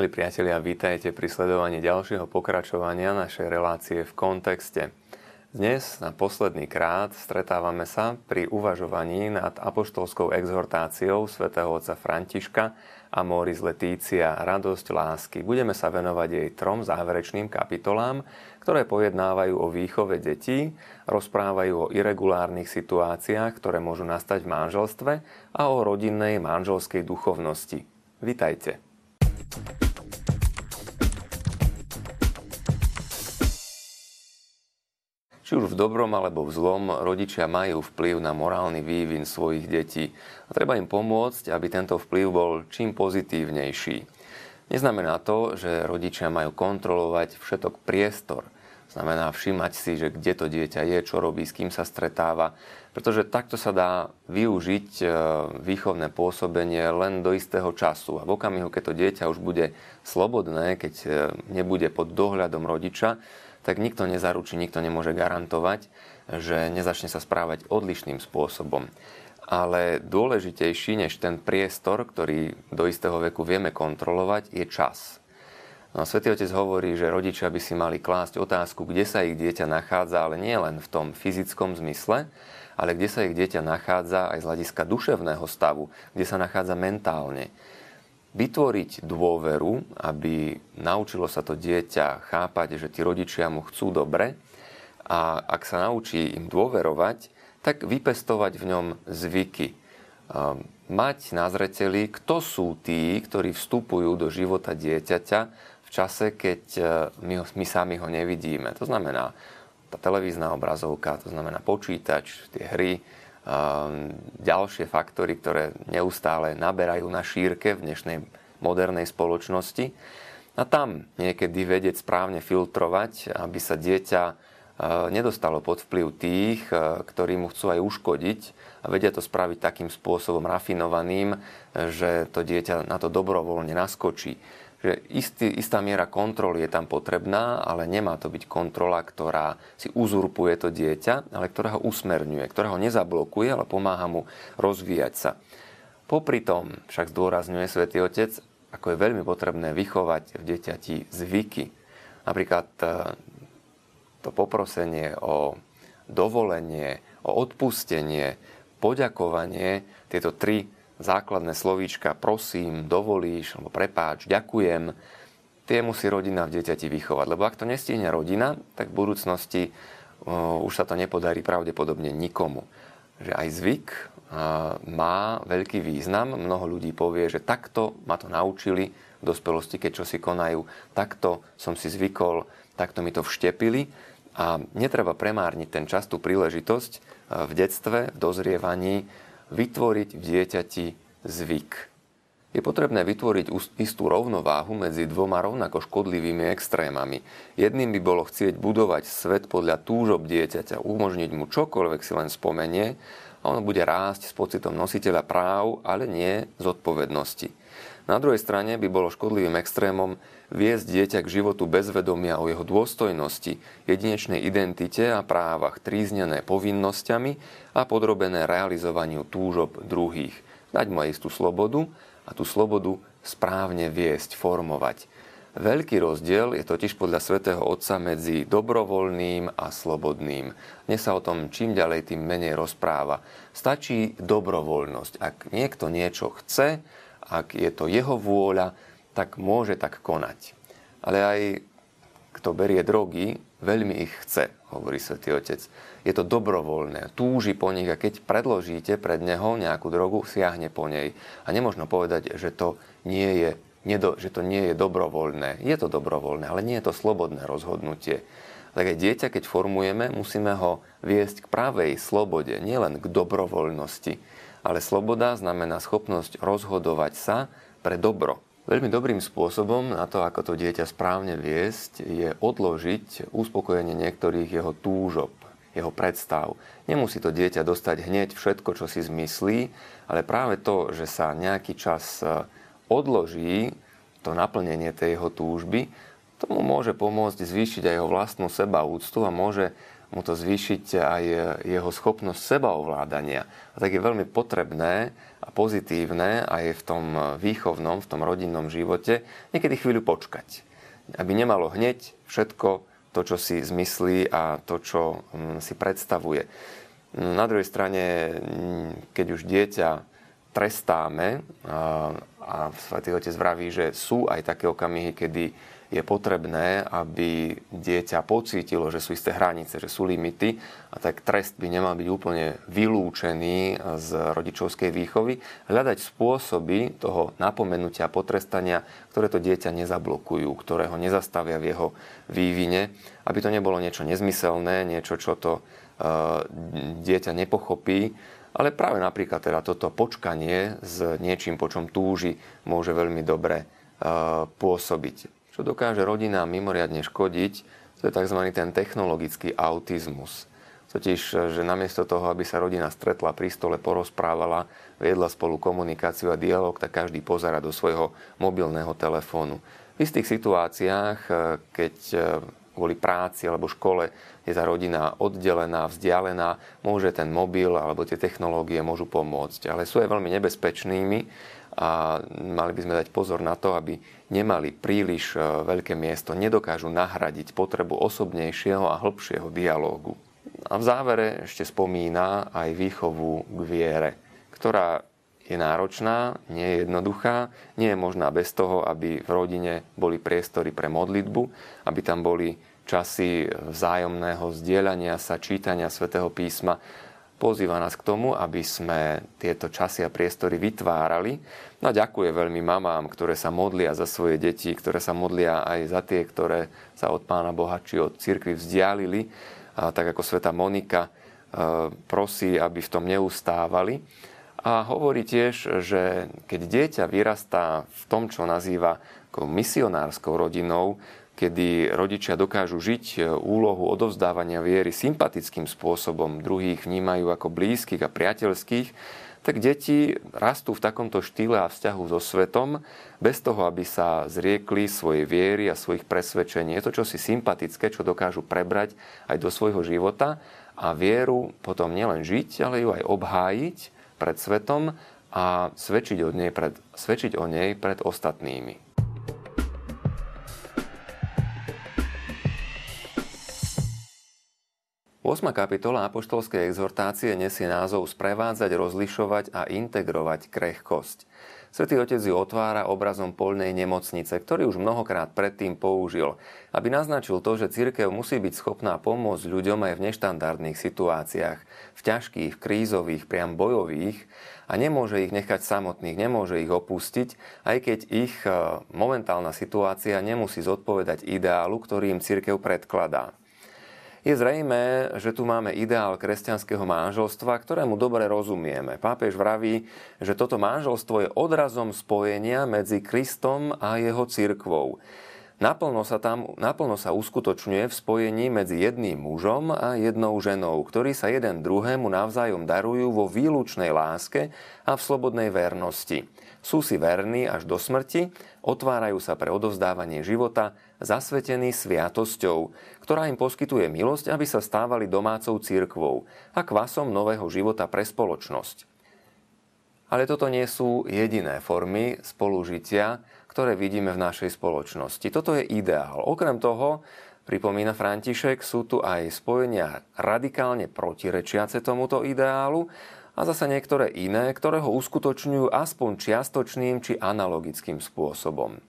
Milí priatelia, vítajte pri sledovaní ďalšieho pokračovania našej relácie v kontexte. Dnes na posledný krát stretávame sa pri uvažovaní nad apoštolskou exhortáciou svätého otca Františka Amoris Letícia Radosť lásky. Budeme sa venovať jej trom záverečným kapitolám, ktoré pojednávajú o výchove detí, rozprávajú o irregulárnych situáciách, ktoré môžu nastať v manželstve a o rodinnej manželskej duchovnosti. Vitajte. Či už v dobrom alebo v zlom, rodičia majú vplyv na morálny vývin svojich detí a treba im pomôcť, aby tento vplyv bol čím pozitívnejší. Neznamená to, že rodičia majú kontrolovať všetok priestor. Znamená všimať si, že kde to dieťa je, čo robí, s kým sa stretáva, pretože takto sa dá využiť e, výchovné pôsobenie len do istého času. A v okamihu, keď to dieťa už bude slobodné, keď e, nebude pod dohľadom rodiča, tak nikto nezaručí, nikto nemôže garantovať, že nezačne sa správať odlišným spôsobom. Ale dôležitejší než ten priestor, ktorý do istého veku vieme kontrolovať, je čas. No, Svetý Otec hovorí, že rodičia by si mali klásť otázku, kde sa ich dieťa nachádza, ale nie len v tom fyzickom zmysle, ale kde sa ich dieťa nachádza aj z hľadiska duševného stavu, kde sa nachádza mentálne vytvoriť dôveru, aby naučilo sa to dieťa chápať, že tí rodičia mu chcú dobre a ak sa naučí im dôverovať, tak vypestovať v ňom zvyky. Mať na zreteli, kto sú tí, ktorí vstupujú do života dieťaťa v čase, keď e, my, ho, my sami ho nevidíme. To znamená tá televízna obrazovka, to znamená počítač, tie hry, Ehm, ďalšie faktory, ktoré neustále naberajú na šírke v dnešnej modernej spoločnosti. A tam niekedy vedieť správne filtrovať, aby sa dieťa e, nedostalo pod vplyv tých, e, ktorí mu chcú aj uškodiť a vedia to spraviť takým spôsobom rafinovaným, že to dieťa na to dobrovoľne naskočí že istý, istá miera kontroly je tam potrebná, ale nemá to byť kontrola, ktorá si uzurpuje to dieťa, ale ktorá ho usmerňuje, ktorá ho nezablokuje, ale pomáha mu rozvíjať sa. Popri tom však zdôrazňuje svätý Otec, ako je veľmi potrebné vychovať v dieťati zvyky. Napríklad e, to poprosenie o dovolenie, o odpustenie, poďakovanie, tieto tri základné slovíčka prosím, dovolíš, alebo prepáč, ďakujem, tie musí rodina v dieťati vychovať. Lebo ak to nestihne rodina, tak v budúcnosti už sa to nepodarí pravdepodobne nikomu. Že aj zvyk má veľký význam. Mnoho ľudí povie, že takto ma to naučili v dospelosti, keď čo si konajú. Takto som si zvykol, takto mi to vštepili. A netreba premárniť ten čas, tú príležitosť v detstve, v dozrievaní, vytvoriť v dieťati zvyk. Je potrebné vytvoriť istú rovnováhu medzi dvoma rovnako škodlivými extrémami. Jedným by bolo chcieť budovať svet podľa túžob dieťaťa, umožniť mu čokoľvek si len spomenie a ono bude rásť s pocitom nositeľa práv, ale nie zodpovednosti. Na druhej strane by bolo škodlivým extrémom viesť dieťa k životu bez vedomia o jeho dôstojnosti, jedinečnej identite a právach, tríznené povinnosťami a podrobené realizovaniu túžob druhých. Dať mu istú slobodu a tú slobodu správne viesť, formovať. Veľký rozdiel je totiž podľa svätého Otca medzi dobrovoľným a slobodným. Dnes sa o tom čím ďalej, tým menej rozpráva. Stačí dobrovoľnosť. Ak niekto niečo chce, ak je to jeho vôľa, tak môže tak konať. Ale aj kto berie drogy, veľmi ich chce, hovorí svätý Otec. Je to dobrovoľné, túži po nich a keď predložíte pred neho nejakú drogu, siahne po nej. A nemôžno povedať, že to nie je, nedo, že to nie je dobrovoľné. Je to dobrovoľné, ale nie je to slobodné rozhodnutie. Tak aj dieťa, keď formujeme, musíme ho viesť k pravej slobode, nielen k dobrovoľnosti. Ale sloboda znamená schopnosť rozhodovať sa pre dobro. Veľmi dobrým spôsobom na to, ako to dieťa správne viesť, je odložiť uspokojenie niektorých jeho túžob, jeho predstav. Nemusí to dieťa dostať hneď všetko, čo si zmyslí, ale práve to, že sa nejaký čas e, odloží to naplnenie tej jeho túžby, tomu môže pomôcť zvýšiť aj jeho vlastnú sebaúctu a môže mu to zvýšiť aj jeho schopnosť sebaovládania. A tak je veľmi potrebné a pozitívne aj v tom výchovnom, v tom rodinnom živote niekedy chvíľu počkať. Aby nemalo hneď všetko to, čo si zmyslí a to, čo mm, si predstavuje. Na druhej strane, mm, keď už dieťa trestáme, a, Svetý Otec vraví, že sú aj také okamihy, kedy je potrebné, aby dieťa pocítilo, že sú isté hranice, že sú limity a tak trest by nemal byť úplne vylúčený z rodičovskej výchovy. Hľadať spôsoby toho napomenutia a potrestania, ktoré to dieťa nezablokujú, ktoré ho nezastavia v jeho vývine, aby to nebolo niečo nezmyselné, niečo, čo to uh, dieťa nepochopí, ale práve napríklad teda toto počkanie s niečím, po čom túži, môže veľmi dobre uh, pôsobiť čo dokáže rodinám mimoriadne škodiť, to je tzv. ten technologický autizmus. Totiž, že namiesto toho, aby sa rodina stretla pri stole, porozprávala, viedla spolu komunikáciu a dialog, tak každý pozera do svojho mobilného telefónu. V istých situáciách, keď kvôli práci alebo škole je tá rodina oddelená, vzdialená, môže ten mobil alebo tie technológie môžu pomôcť. Ale sú aj veľmi nebezpečnými a mali by sme dať pozor na to, aby nemali príliš e, veľké miesto, nedokážu nahradiť potrebu osobnejšieho a hĺbšieho dialógu. A v závere ešte spomína aj výchovu k viere, ktorá je náročná, nie je jednoduchá, nie je možná bez toho, aby v rodine boli priestory pre modlitbu, aby tam boli časy vzájomného zdieľania sa, čítania svätého písma, pozýva nás k tomu, aby sme tieto časy a priestory vytvárali. No a ďakuje veľmi mamám, ktoré sa modlia za svoje deti, ktoré sa modlia aj za tie, ktoré sa od Pána Boha či od cirkvi vzdialili. A tak ako sveta Monika e, prosí, aby v tom neustávali. A hovorí tiež, že keď dieťa vyrastá v tom, čo nazýva misionárskou rodinou, kedy rodičia dokážu žiť e, úlohu odovzdávania viery sympatickým spôsobom, druhých vnímajú ako blízkych a priateľských, tak deti rastú v takomto štýle a vzťahu so svetom, bez toho, aby sa zriekli svojej viery a svojich presvedčení. Je to čosi sympatické, čo dokážu prebrať aj do svojho života a vieru potom nielen žiť, ale ju aj obhájiť pred svetom a svedčiť o nej pred, svedčiť o nej pred ostatnými. 8. kapitola apoštolskej exhortácie nesie názov Sprevádzať, rozlišovať a integrovať krehkosť. Svetý Otec ju otvára obrazom polnej nemocnice, ktorý už mnohokrát predtým použil, aby naznačil to, že církev musí byť schopná pomôcť ľuďom aj v neštandardných situáciách, v ťažkých, krízových, priam bojových a nemôže ich nechať samotných, nemôže ich opustiť, aj keď ich e, momentálna situácia nemusí zodpovedať ideálu, ktorý im církev predkladá. Je zrejmé, že tu máme ideál kresťanského manželstva, ktorému dobre rozumieme. Pápež vraví, že toto manželstvo je odrazom spojenia medzi Kristom a jeho cirkvou. Naplno sa, tam, naplno sa uskutočňuje v spojení medzi jedným mužom a jednou ženou, ktorí sa jeden druhému navzájom darujú vo výlučnej láske a v slobodnej vernosti. Sú si verní až do smrti, otvárajú sa pre odovzdávanie života, zasvetení sviatosťou, ktorá im poskytuje milosť, aby sa stávali domácou církvou a kvasom nového života pre spoločnosť. Ale toto nie sú jediné formy spolužitia, ktoré vidíme v našej spoločnosti. Toto je ideál. Okrem toho, pripomína František, sú tu aj spojenia radikálne protirečiace tomuto ideálu a zase niektoré iné, ktoré ho uskutočňujú aspoň čiastočným či analogickým spôsobom.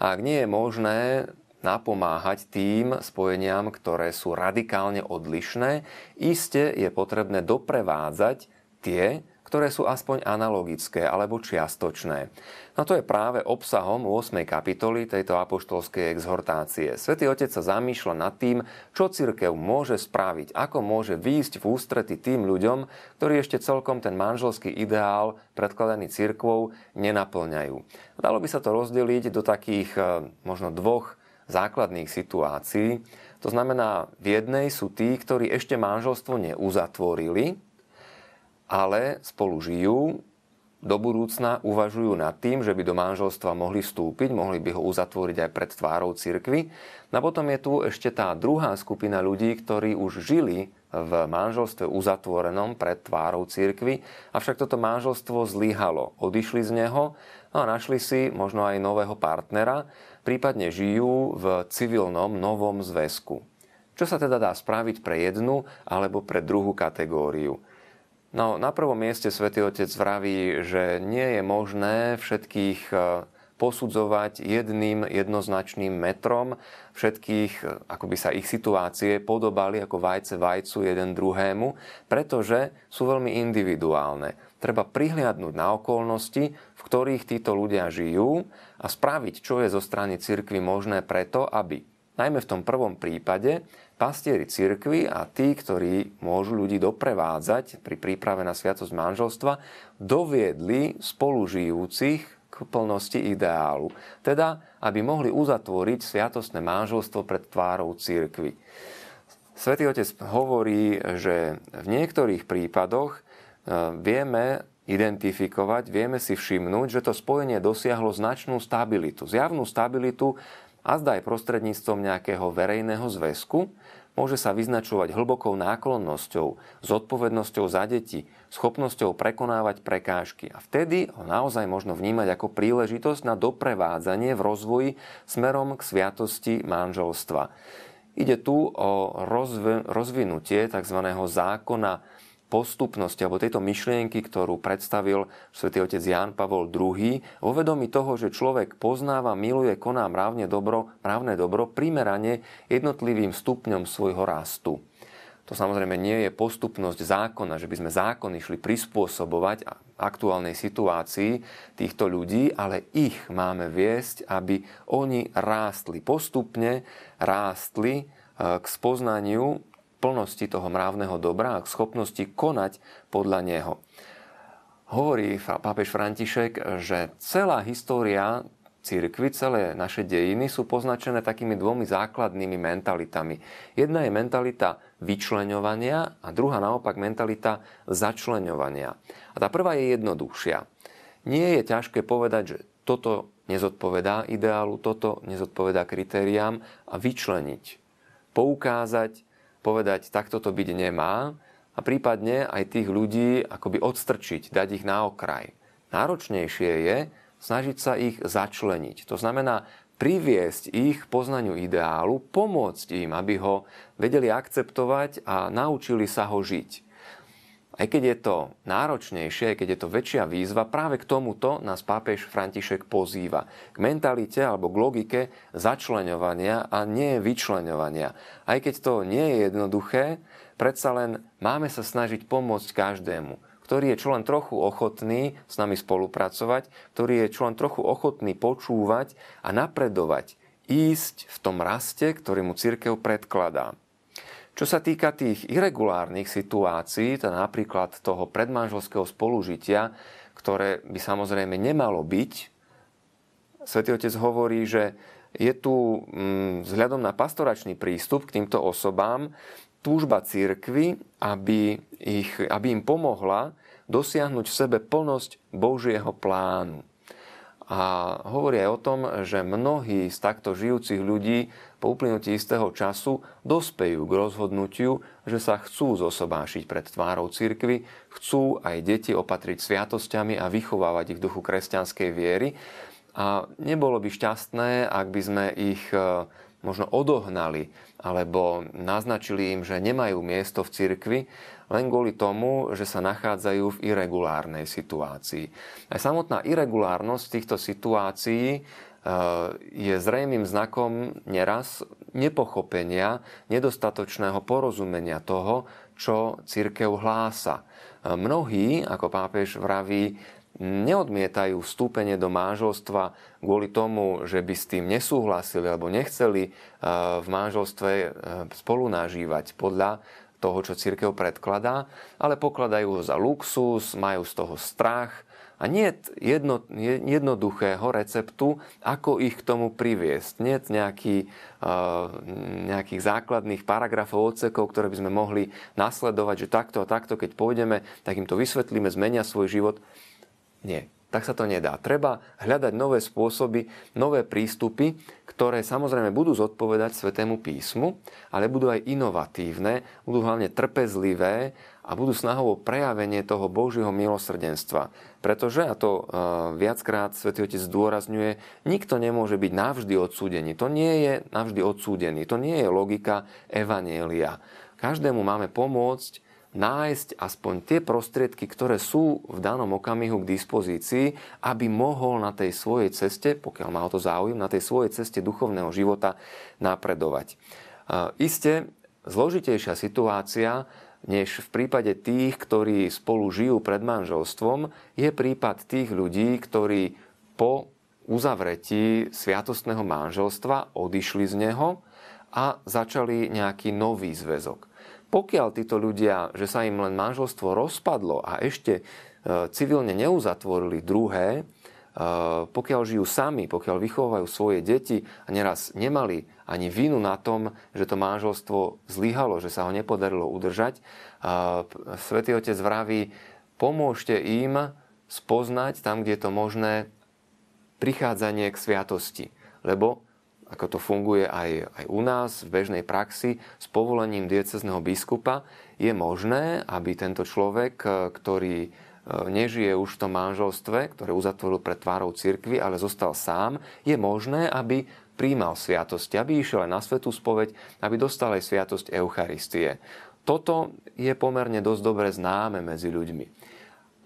Ak nie je možné napomáhať tým spojeniam, ktoré sú radikálne odlišné, iste je potrebné doprevádzať tie, ktoré sú aspoň analogické alebo čiastočné. No to je práve obsahom 8. kapitoly tejto apoštolskej exhortácie. Svetý Otec sa zamýšľa nad tým, čo cirkev môže spraviť, ako môže výjsť v ústrety tým ľuďom, ktorí ešte celkom ten manželský ideál predkladaný cirkvou nenaplňajú. Dalo by sa to rozdeliť do takých eh, možno dvoch základných situácií. To znamená, v jednej sú tí, ktorí ešte manželstvo neuzatvorili, ale spolu žijú, do budúcna uvažujú nad tým, že by do manželstva mohli vstúpiť, mohli by ho uzatvoriť aj pred tvárou cirkvy. No a potom je tu ešte tá druhá skupina ľudí, ktorí už žili v manželstve uzatvorenom pred tvárou cirkvy, avšak toto manželstvo zlyhalo. Odišli z neho a našli si možno aj nového partnera, prípadne žijú v civilnom novom zväzku. Čo sa teda dá spraviť pre jednu alebo pre druhú kategóriu? No, na prvom mieste svätý Otec vraví, že nie je možné všetkých e, posudzovať jedným jednoznačným metrom, všetkých, e, ako by sa ich situácie podobali ako vajce vajcu jeden druhému, pretože sú veľmi individuálne. Treba prihliadnúť na okolnosti, v ktorých títo ľudia žijú a spraviť, čo je zo strany cirkvy možné preto, aby najmä v tom prvom prípade pastieri cirkvy a tí, ktorí môžu ľudí doprevádzať pri príprave na sviatosť manželstva, doviedli spolužijúcich k plnosti ideálu. Teda, aby mohli uzatvoriť sviatostné manželstvo pred tvárou cirkvy. Svetý Otec hovorí, že v niektorých prípadoch e, vieme identifikovať, vieme si všimnúť, že to spojenie dosiahlo značnú stabilitu. Zjavnú stabilitu a zdaj prostredníctvom nejakého verejného zväzku, môže sa vyznačovať hlbokou náklonnosťou, zodpovednosťou za deti, schopnosťou prekonávať prekážky. A vtedy ho naozaj možno vnímať ako príležitosť na doprevádzanie v rozvoji smerom k sviatosti manželstva. Ide tu o rozvinutie tzv. zákona postupnosti alebo tejto myšlienky, ktorú predstavil svätý otec Ján Pavol II, vo vedomí toho, že človek poznáva, miluje, koná mravne dobro, mravné dobro primerane jednotlivým stupňom svojho rastu. To samozrejme nie je postupnosť zákona, že by sme zákony šli prispôsobovať aktuálnej situácii týchto ľudí, ale ich máme viesť, aby oni rástli postupne, rástli e, k spoznaniu plnosti toho mravného dobra a k schopnosti konať podľa neho. Hovorí pápež František, že celá história církvy, celé naše dejiny sú poznačené takými dvomi základnými mentalitami. Jedna je mentalita vyčleňovania a druhá naopak mentalita začleňovania. A tá prvá je jednoduchšia. Nie je ťažké povedať, že toto nezodpovedá ideálu, toto nezodpovedá kritériám a vyčleniť. Poukázať, povedať, takto to byť nemá a prípadne aj tých ľudí akoby odstrčiť, dať ich na okraj. Náročnejšie je snažiť sa ich začleniť. To znamená priviesť ich k poznaniu ideálu, pomôcť im, aby ho vedeli akceptovať a naučili sa ho žiť. Aj keď je to náročnejšie, aj keď je to väčšia výzva, práve k tomuto nás pápež František pozýva. K mentalite alebo k logike začleňovania a nie vyčleňovania. Aj keď to nie je jednoduché, predsa len máme sa snažiť pomôcť každému, ktorý je čo len trochu ochotný s nami spolupracovať, ktorý je čo len trochu ochotný počúvať a napredovať, ísť v tom raste, ktorý mu církev predkladá. Čo sa týka tých irregulárnych situácií, teda napríklad toho predmanželského spolužitia, ktoré by samozrejme nemalo byť, Svetý Otec hovorí, že je tu mm, vzhľadom na pastoračný prístup k týmto osobám túžba církvy, aby, ich, aby im pomohla dosiahnuť v sebe plnosť Božieho plánu. A hovorí aj o tom, že mnohí z takto žijúcich ľudí po uplynutí istého času dospejú k rozhodnutiu, že sa chcú zosobášiť pred tvárou cirkvy, chcú aj deti opatriť sviatosťami a vychovávať ich v duchu kresťanskej viery. A nebolo by šťastné, ak by sme ich e, možno odohnali alebo naznačili im, že nemajú miesto v cirkvi, len kvôli tomu, že sa nachádzajú v irregulárnej situácii. Aj samotná irregulárnosť týchto situácií e, je zrejmým znakom neraz nepochopenia, nedostatočného porozumenia toho, čo církev hlása. E, mnohí, ako pápež vraví, neodmietajú vstúpenie do manželstva kvôli tomu, že by s tým nesúhlasili alebo nechceli e, v manželstve spolu nažívať podľa toho, čo církev predkladá, ale pokladajú ho za luxus, majú z toho strach a nie jedno, jednoduchého receptu, ako ich k tomu priviesť. Nie nejaký, uh, nejakých základných paragrafov, odsekov, ktoré by sme mohli nasledovať, že takto a takto, keď pôjdeme, tak im to vysvetlíme, zmenia svoj život. Nie. Tak sa to nedá. Treba hľadať nové spôsoby, nové prístupy, ktoré samozrejme budú zodpovedať Svetému písmu, ale budú aj inovatívne, budú hlavne trpezlivé a budú snahou o prejavenie toho Božieho milosrdenstva. Pretože, a to e, viackrát Svetý Otec zdôrazňuje, nikto nemôže byť navždy odsúdený. To nie je navždy odsúdený. To nie je logika Evanielia. Každému máme pomôcť nájsť aspoň tie prostriedky, ktoré sú v danom okamihu k dispozícii, aby mohol na tej svojej ceste, pokiaľ má o to záujem, na tej svojej ceste duchovného života napredovať. E, Isté, zložitejšia situácia než v prípade tých, ktorí spolu žijú pred manželstvom, je prípad tých ľudí, ktorí po uzavretí sviatostného manželstva odišli z neho a začali nejaký nový zväzok. Pokiaľ títo ľudia, že sa im len manželstvo rozpadlo a ešte e, civilne neuzatvorili druhé, Eh, pokiaľ žijú sami, pokiaľ vychovajú svoje deti a neraz nemali ani vinu na tom, že to manželstvo zlyhalo, že sa ho nepodarilo udržať, eh, Svetý Otec vraví, pomôžte im spoznať tam, kde je to možné, prichádzanie k sviatosti. Lebo ako to funguje aj, aj u nás v bežnej praxi, s povolením diecezneho biskupa je možné, aby tento človek, eh, ktorý E, nežije už v tom manželstve, ktoré uzatvoril pred tvárou cirkvy, ale zostal sám, je možné, aby príjmal sviatosti, aby išiel aj na svetú spoveď, aby dostal aj sviatosť Eucharistie. Toto je pomerne dosť dobre známe medzi ľuďmi.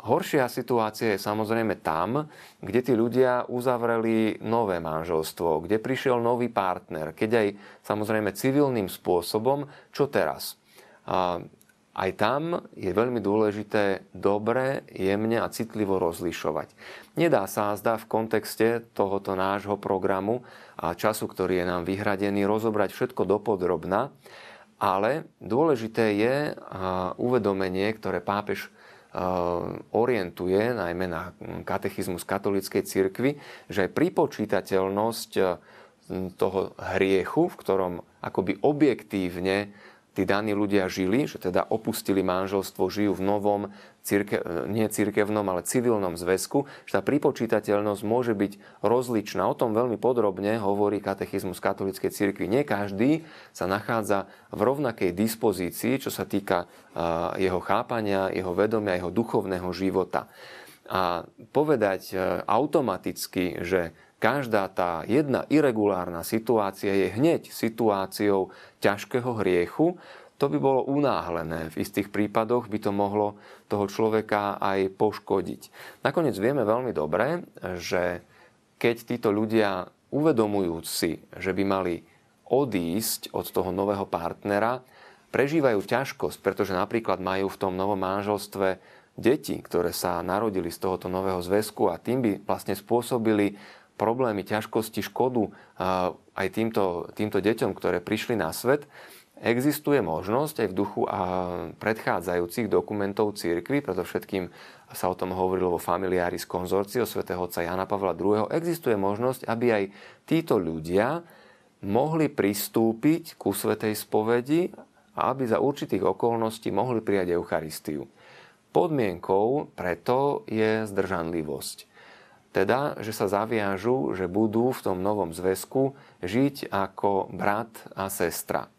Horšia situácia je samozrejme tam, kde tí ľudia uzavreli nové manželstvo, kde prišiel nový partner, keď aj samozrejme civilným spôsobom, čo teraz? aj tam je veľmi dôležité dobre, jemne a citlivo rozlišovať. Nedá sa zdá v kontexte tohoto nášho programu a času, ktorý je nám vyhradený, rozobrať všetko dopodrobna, ale dôležité je uvedomenie, ktoré pápež orientuje najmä na katechizmus katolíckej cirkvi, že pripočítateľnosť toho hriechu, v ktorom akoby objektívne tí daní ľudia žili, že teda opustili manželstvo, žijú v novom, círke, nie cirkevnom, ale civilnom zväzku, že tá pripočítateľnosť môže byť rozličná. O tom veľmi podrobne hovorí katechizmus katolíckej cirkvi. Nie každý sa nachádza v rovnakej dispozícii, čo sa týka jeho chápania, jeho vedomia, jeho duchovného života. A povedať automaticky, že každá tá jedna irregulárna situácia je hneď situáciou ťažkého hriechu, to by bolo unáhlené. V istých prípadoch by to mohlo toho človeka aj poškodiť. Nakoniec vieme veľmi dobre, že keď títo ľudia uvedomujúc si, že by mali odísť od toho nového partnera, prežívajú ťažkosť, pretože napríklad majú v tom novom manželstve deti, ktoré sa narodili z tohoto nového zväzku a tým by vlastne spôsobili problémy, ťažkosti, škodu aj týmto, týmto deťom, ktoré prišli na svet, existuje možnosť aj v duchu a predchádzajúcich dokumentov církvy, predovšetkým sa o tom hovorilo vo Familiaris Consortio svätého otca Jana Pavla II. Existuje možnosť, aby aj títo ľudia mohli pristúpiť ku svetej spovedi a aby za určitých okolností mohli prijať Eucharistiu. Podmienkou preto je zdržanlivosť. Teda, že sa zaviažu, že budú v tom novom zväzku žiť ako brat a sestra.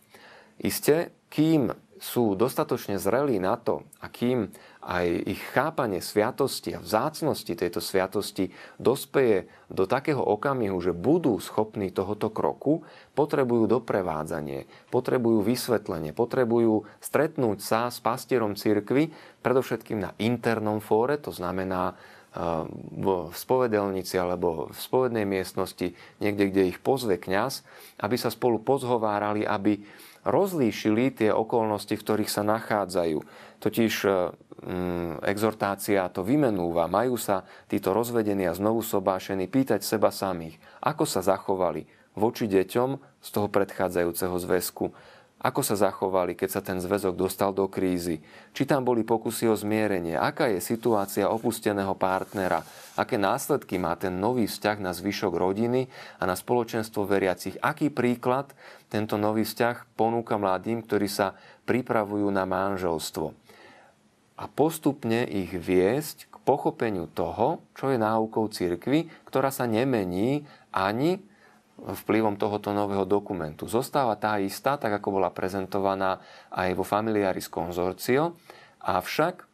Isté, kým sú dostatočne zrelí na to a kým aj ich chápanie sviatosti a vzácnosti tejto sviatosti dospeje do takého okamihu, že budú schopní tohoto kroku, potrebujú doprevádzanie, potrebujú vysvetlenie, potrebujú stretnúť sa s pastierom cirkvy, predovšetkým na internom fóre, to znamená v spovedelnici alebo v spovednej miestnosti, niekde, kde ich pozve kňaz, aby sa spolu pozhovárali, aby rozlíšili tie okolnosti, v ktorých sa nachádzajú. Totiž mm, exhortácia to vymenúva. Majú sa títo rozvedení a znovu sobášení pýtať seba samých, ako sa zachovali voči deťom z toho predchádzajúceho zväzku ako sa zachovali, keď sa ten zväzok dostal do krízy? Či tam boli pokusy o zmierenie? Aká je situácia opusteného partnera? Aké následky má ten nový vzťah na zvyšok rodiny a na spoločenstvo veriacich? Aký príklad tento nový vzťah ponúka mladým, ktorí sa pripravujú na manželstvo? A postupne ich viesť k pochopeniu toho, čo je náukou cirkvy, ktorá sa nemení ani vplyvom tohoto nového dokumentu. Zostáva tá istá, tak ako bola prezentovaná aj vo Familiaris Consortio, avšak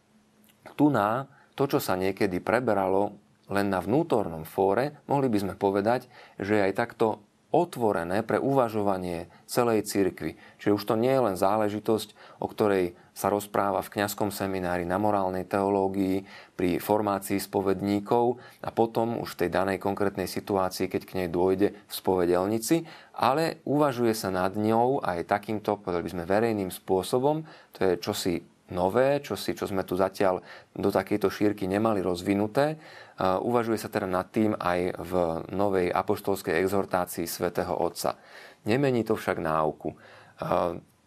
tu na to, čo sa niekedy preberalo len na vnútornom fóre, mohli by sme povedať, že aj takto otvorené pre uvažovanie celej cirkvi. Čiže už to nie je len záležitosť, o ktorej sa rozpráva v kňazskom seminári na morálnej teológii pri formácii spovedníkov a potom už v tej danej konkrétnej situácii, keď k nej dôjde v spovedelnici, ale uvažuje sa nad ňou aj takýmto, povedali by sme, verejným spôsobom. To je čosi nové, čo, si, čo sme tu zatiaľ do takejto šírky nemali rozvinuté. Uvažuje sa teda nad tým aj v novej apoštolskej exhortácii svätého Otca. Nemení to však náuku.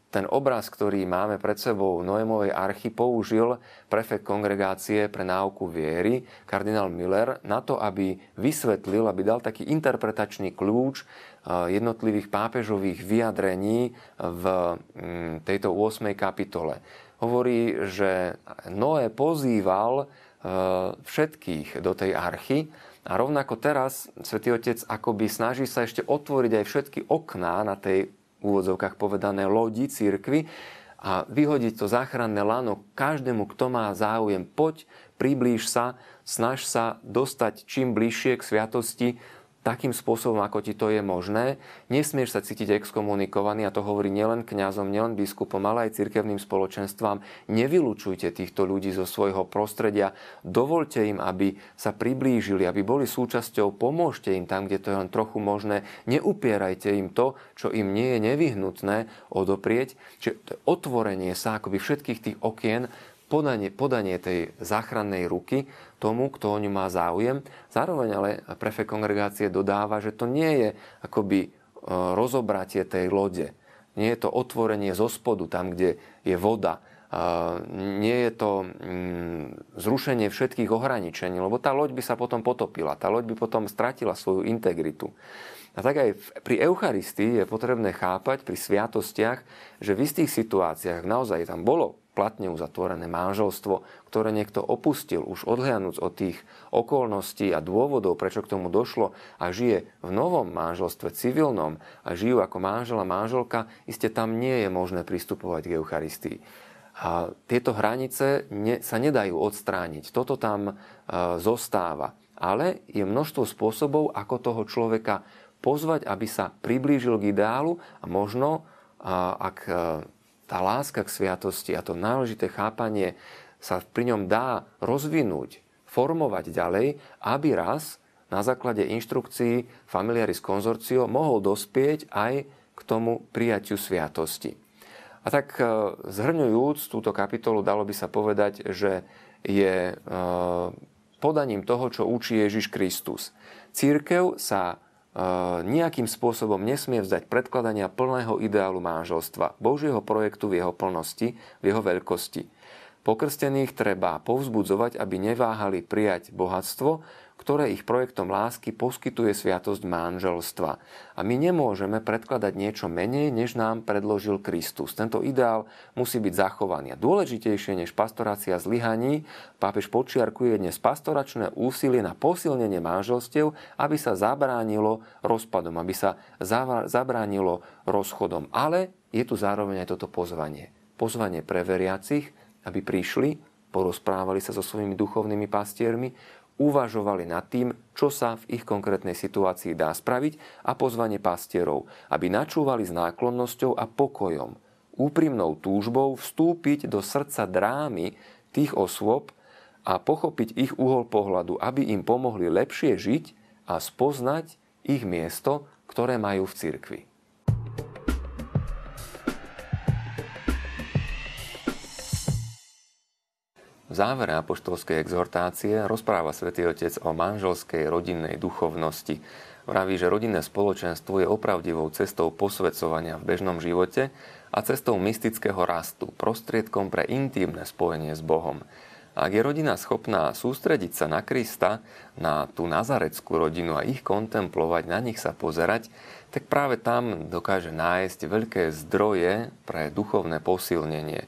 Ten obraz, ktorý máme pred sebou v Noémovej archy, použil prefekt kongregácie pre náuku viery, kardinál Miller, na to, aby vysvetlil, aby dal taký interpretačný kľúč jednotlivých pápežových vyjadrení v mm, tejto 8. kapitole hovorí, že Noé pozýval všetkých do tej archy a rovnako teraz Svetý Otec akoby snaží sa ešte otvoriť aj všetky okná na tej úvodzovkách povedané lodi církvy a vyhodiť to záchranné lano každému, kto má záujem. Poď, priblíž sa, snaž sa dostať čím bližšie k sviatosti, takým spôsobom, ako ti to je možné. Nesmieš sa cítiť exkomunikovaný, a to hovorí nielen kňazom, nielen biskupom, ale aj cirkevným spoločenstvám. Nevylučujte týchto ľudí zo svojho prostredia. Dovolte im, aby sa priblížili, aby boli súčasťou. Pomôžte im tam, kde to je len trochu možné. Neupierajte im to, čo im nie je nevyhnutné odoprieť. Čiže otvorenie sa akoby všetkých tých okien podanie, podanie tej záchrannej ruky tomu, kto o ňu má záujem. Zároveň ale prefekt kongregácie dodáva, že to nie je akoby e, rozobratie tej lode. Nie je to otvorenie zo spodu, tam, kde je voda. E, nie je to mm, zrušenie všetkých ohraničení, lebo tá loď by sa potom potopila. Tá loď by potom stratila svoju integritu. A tak aj pri Eucharistii je potrebné chápať pri sviatostiach, že v istých situáciách naozaj tam bolo platne uzatvorené manželstvo, ktoré niekto opustil, už odhľadnúc od tých okolností a dôvodov, prečo k tomu došlo a žije v novom manželstve civilnom a žijú ako manžel a manželka, iste tam nie je možné pristupovať k Eucharistii. A tieto hranice ne, sa nedajú odstrániť. Toto tam e, zostáva. Ale je množstvo spôsobov, ako toho človeka pozvať, aby sa priblížil k ideálu a možno, a, ak e, tá láska k sviatosti a to náležité chápanie sa pri ňom dá rozvinúť, formovať ďalej, aby raz na základe inštrukcií Familiaris Consortio mohol dospieť aj k tomu prijatiu sviatosti. A tak e, zhrňujúc túto kapitolu, dalo by sa povedať, že je e, podaním toho, čo učí Ježiš Kristus. Církev sa nejakým spôsobom nesmie vzdať predkladania plného ideálu manželstva, Božieho projektu v jeho plnosti, v jeho veľkosti. Pokrstených treba povzbudzovať, aby neváhali prijať bohatstvo, ktoré ich projektom lásky poskytuje sviatosť manželstva. A my nemôžeme predkladať niečo menej, než nám predložil Kristus. Tento ideál musí byť zachovaný. A dôležitejšie než pastorácia zlyhaní, pápež počiarkuje dnes pastoračné úsilie na posilnenie manželstiev, aby sa zabránilo rozpadom, aby sa zabránilo rozchodom. Ale je tu zároveň aj toto pozvanie. Pozvanie pre veriacich, aby prišli, porozprávali sa so svojimi duchovnými pastiermi, uvažovali nad tým, čo sa v ich konkrétnej situácii dá spraviť a pozvanie pastierov, aby načúvali s náklonnosťou a pokojom, úprimnou túžbou vstúpiť do srdca drámy tých osôb a pochopiť ich uhol pohľadu, aby im pomohli lepšie žiť a spoznať ich miesto, ktoré majú v cirkvi. Závere apoštolskej exhortácie rozpráva svätý Otec o manželskej rodinnej duchovnosti. Vraví, že rodinné spoločenstvo je opravdivou cestou posvedcovania v bežnom živote a cestou mystického rastu, prostriedkom pre intímne spojenie s Bohom. Ak je rodina schopná sústrediť sa na Krista, na tú nazareckú rodinu a ich kontemplovať, na nich sa pozerať, tak práve tam dokáže nájsť veľké zdroje pre duchovné posilnenie.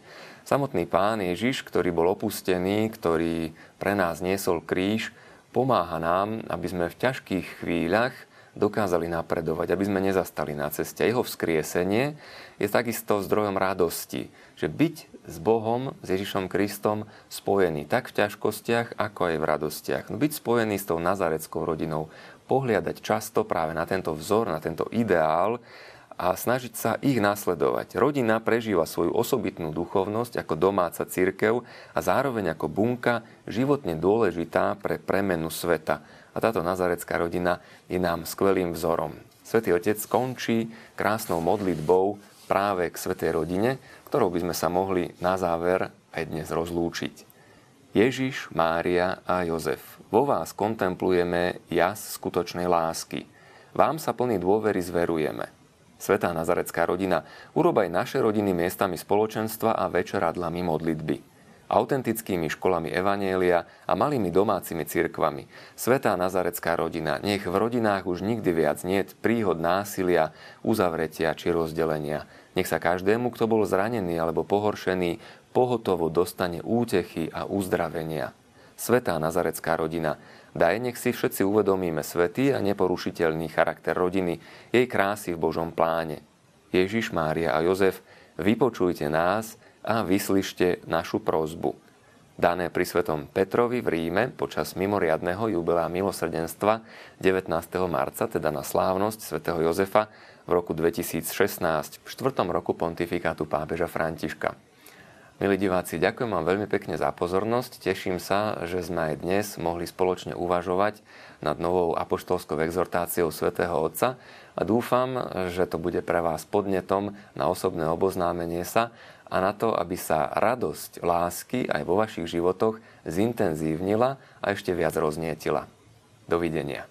Samotný pán Ježiš, ktorý bol opustený, ktorý pre nás niesol kríž, pomáha nám, aby sme v ťažkých chvíľach dokázali napredovať, aby sme nezastali na ceste. Jeho vzkriesenie je takisto zdrojom radosti, že byť s Bohom, s Ježišom Kristom spojený tak v ťažkostiach, ako aj v radostiach. No byť spojený s tou nazareckou rodinou, pohliadať často práve na tento vzor, na tento ideál a snažiť sa ich nasledovať. Rodina prežíva svoju osobitnú duchovnosť ako domáca církev a zároveň ako bunka životne dôležitá pre premenu sveta. A táto nazarecká rodina je nám skvelým vzorom. Svetý Otec skončí krásnou modlitbou práve k Svetej rodine, ktorou by sme sa mohli na záver aj dnes rozlúčiť. Ježiš, Mária a Jozef, vo vás kontemplujeme jas skutočnej lásky. Vám sa plný dôvery zverujeme. Svetá nazarecká rodina, urob aj naše rodiny miestami spoločenstva a večeradlami modlitby autentickými školami Evanielia a malými domácimi cirkvami. Svetá nazarecká rodina, nech v rodinách už nikdy viac nie príhod násilia, uzavretia či rozdelenia. Nech sa každému, kto bol zranený alebo pohoršený, pohotovo dostane útechy a uzdravenia. Svetá nazarecká rodina, daj nech si všetci uvedomíme svetý a neporušiteľný charakter rodiny, jej krásy v Božom pláne. Ježiš, Mária a Jozef, vypočujte nás, a vyslyšte našu prozbu. Dané pri svetom Petrovi v Ríme počas mimoriadného jubilea milosrdenstva 19. marca, teda na slávnosť svätého Jozefa v roku 2016, v 4. roku pontifikátu pápeža Františka. Milí diváci, ďakujem vám veľmi pekne za pozornosť. Teším sa, že sme aj dnes mohli spoločne uvažovať nad novou apoštolskou exhortáciou svätého Otca a dúfam, že to bude pre vás podnetom na osobné oboznámenie sa a na to, aby sa radosť lásky aj vo vašich životoch zintenzívnila a ešte viac roznietila. Dovidenia.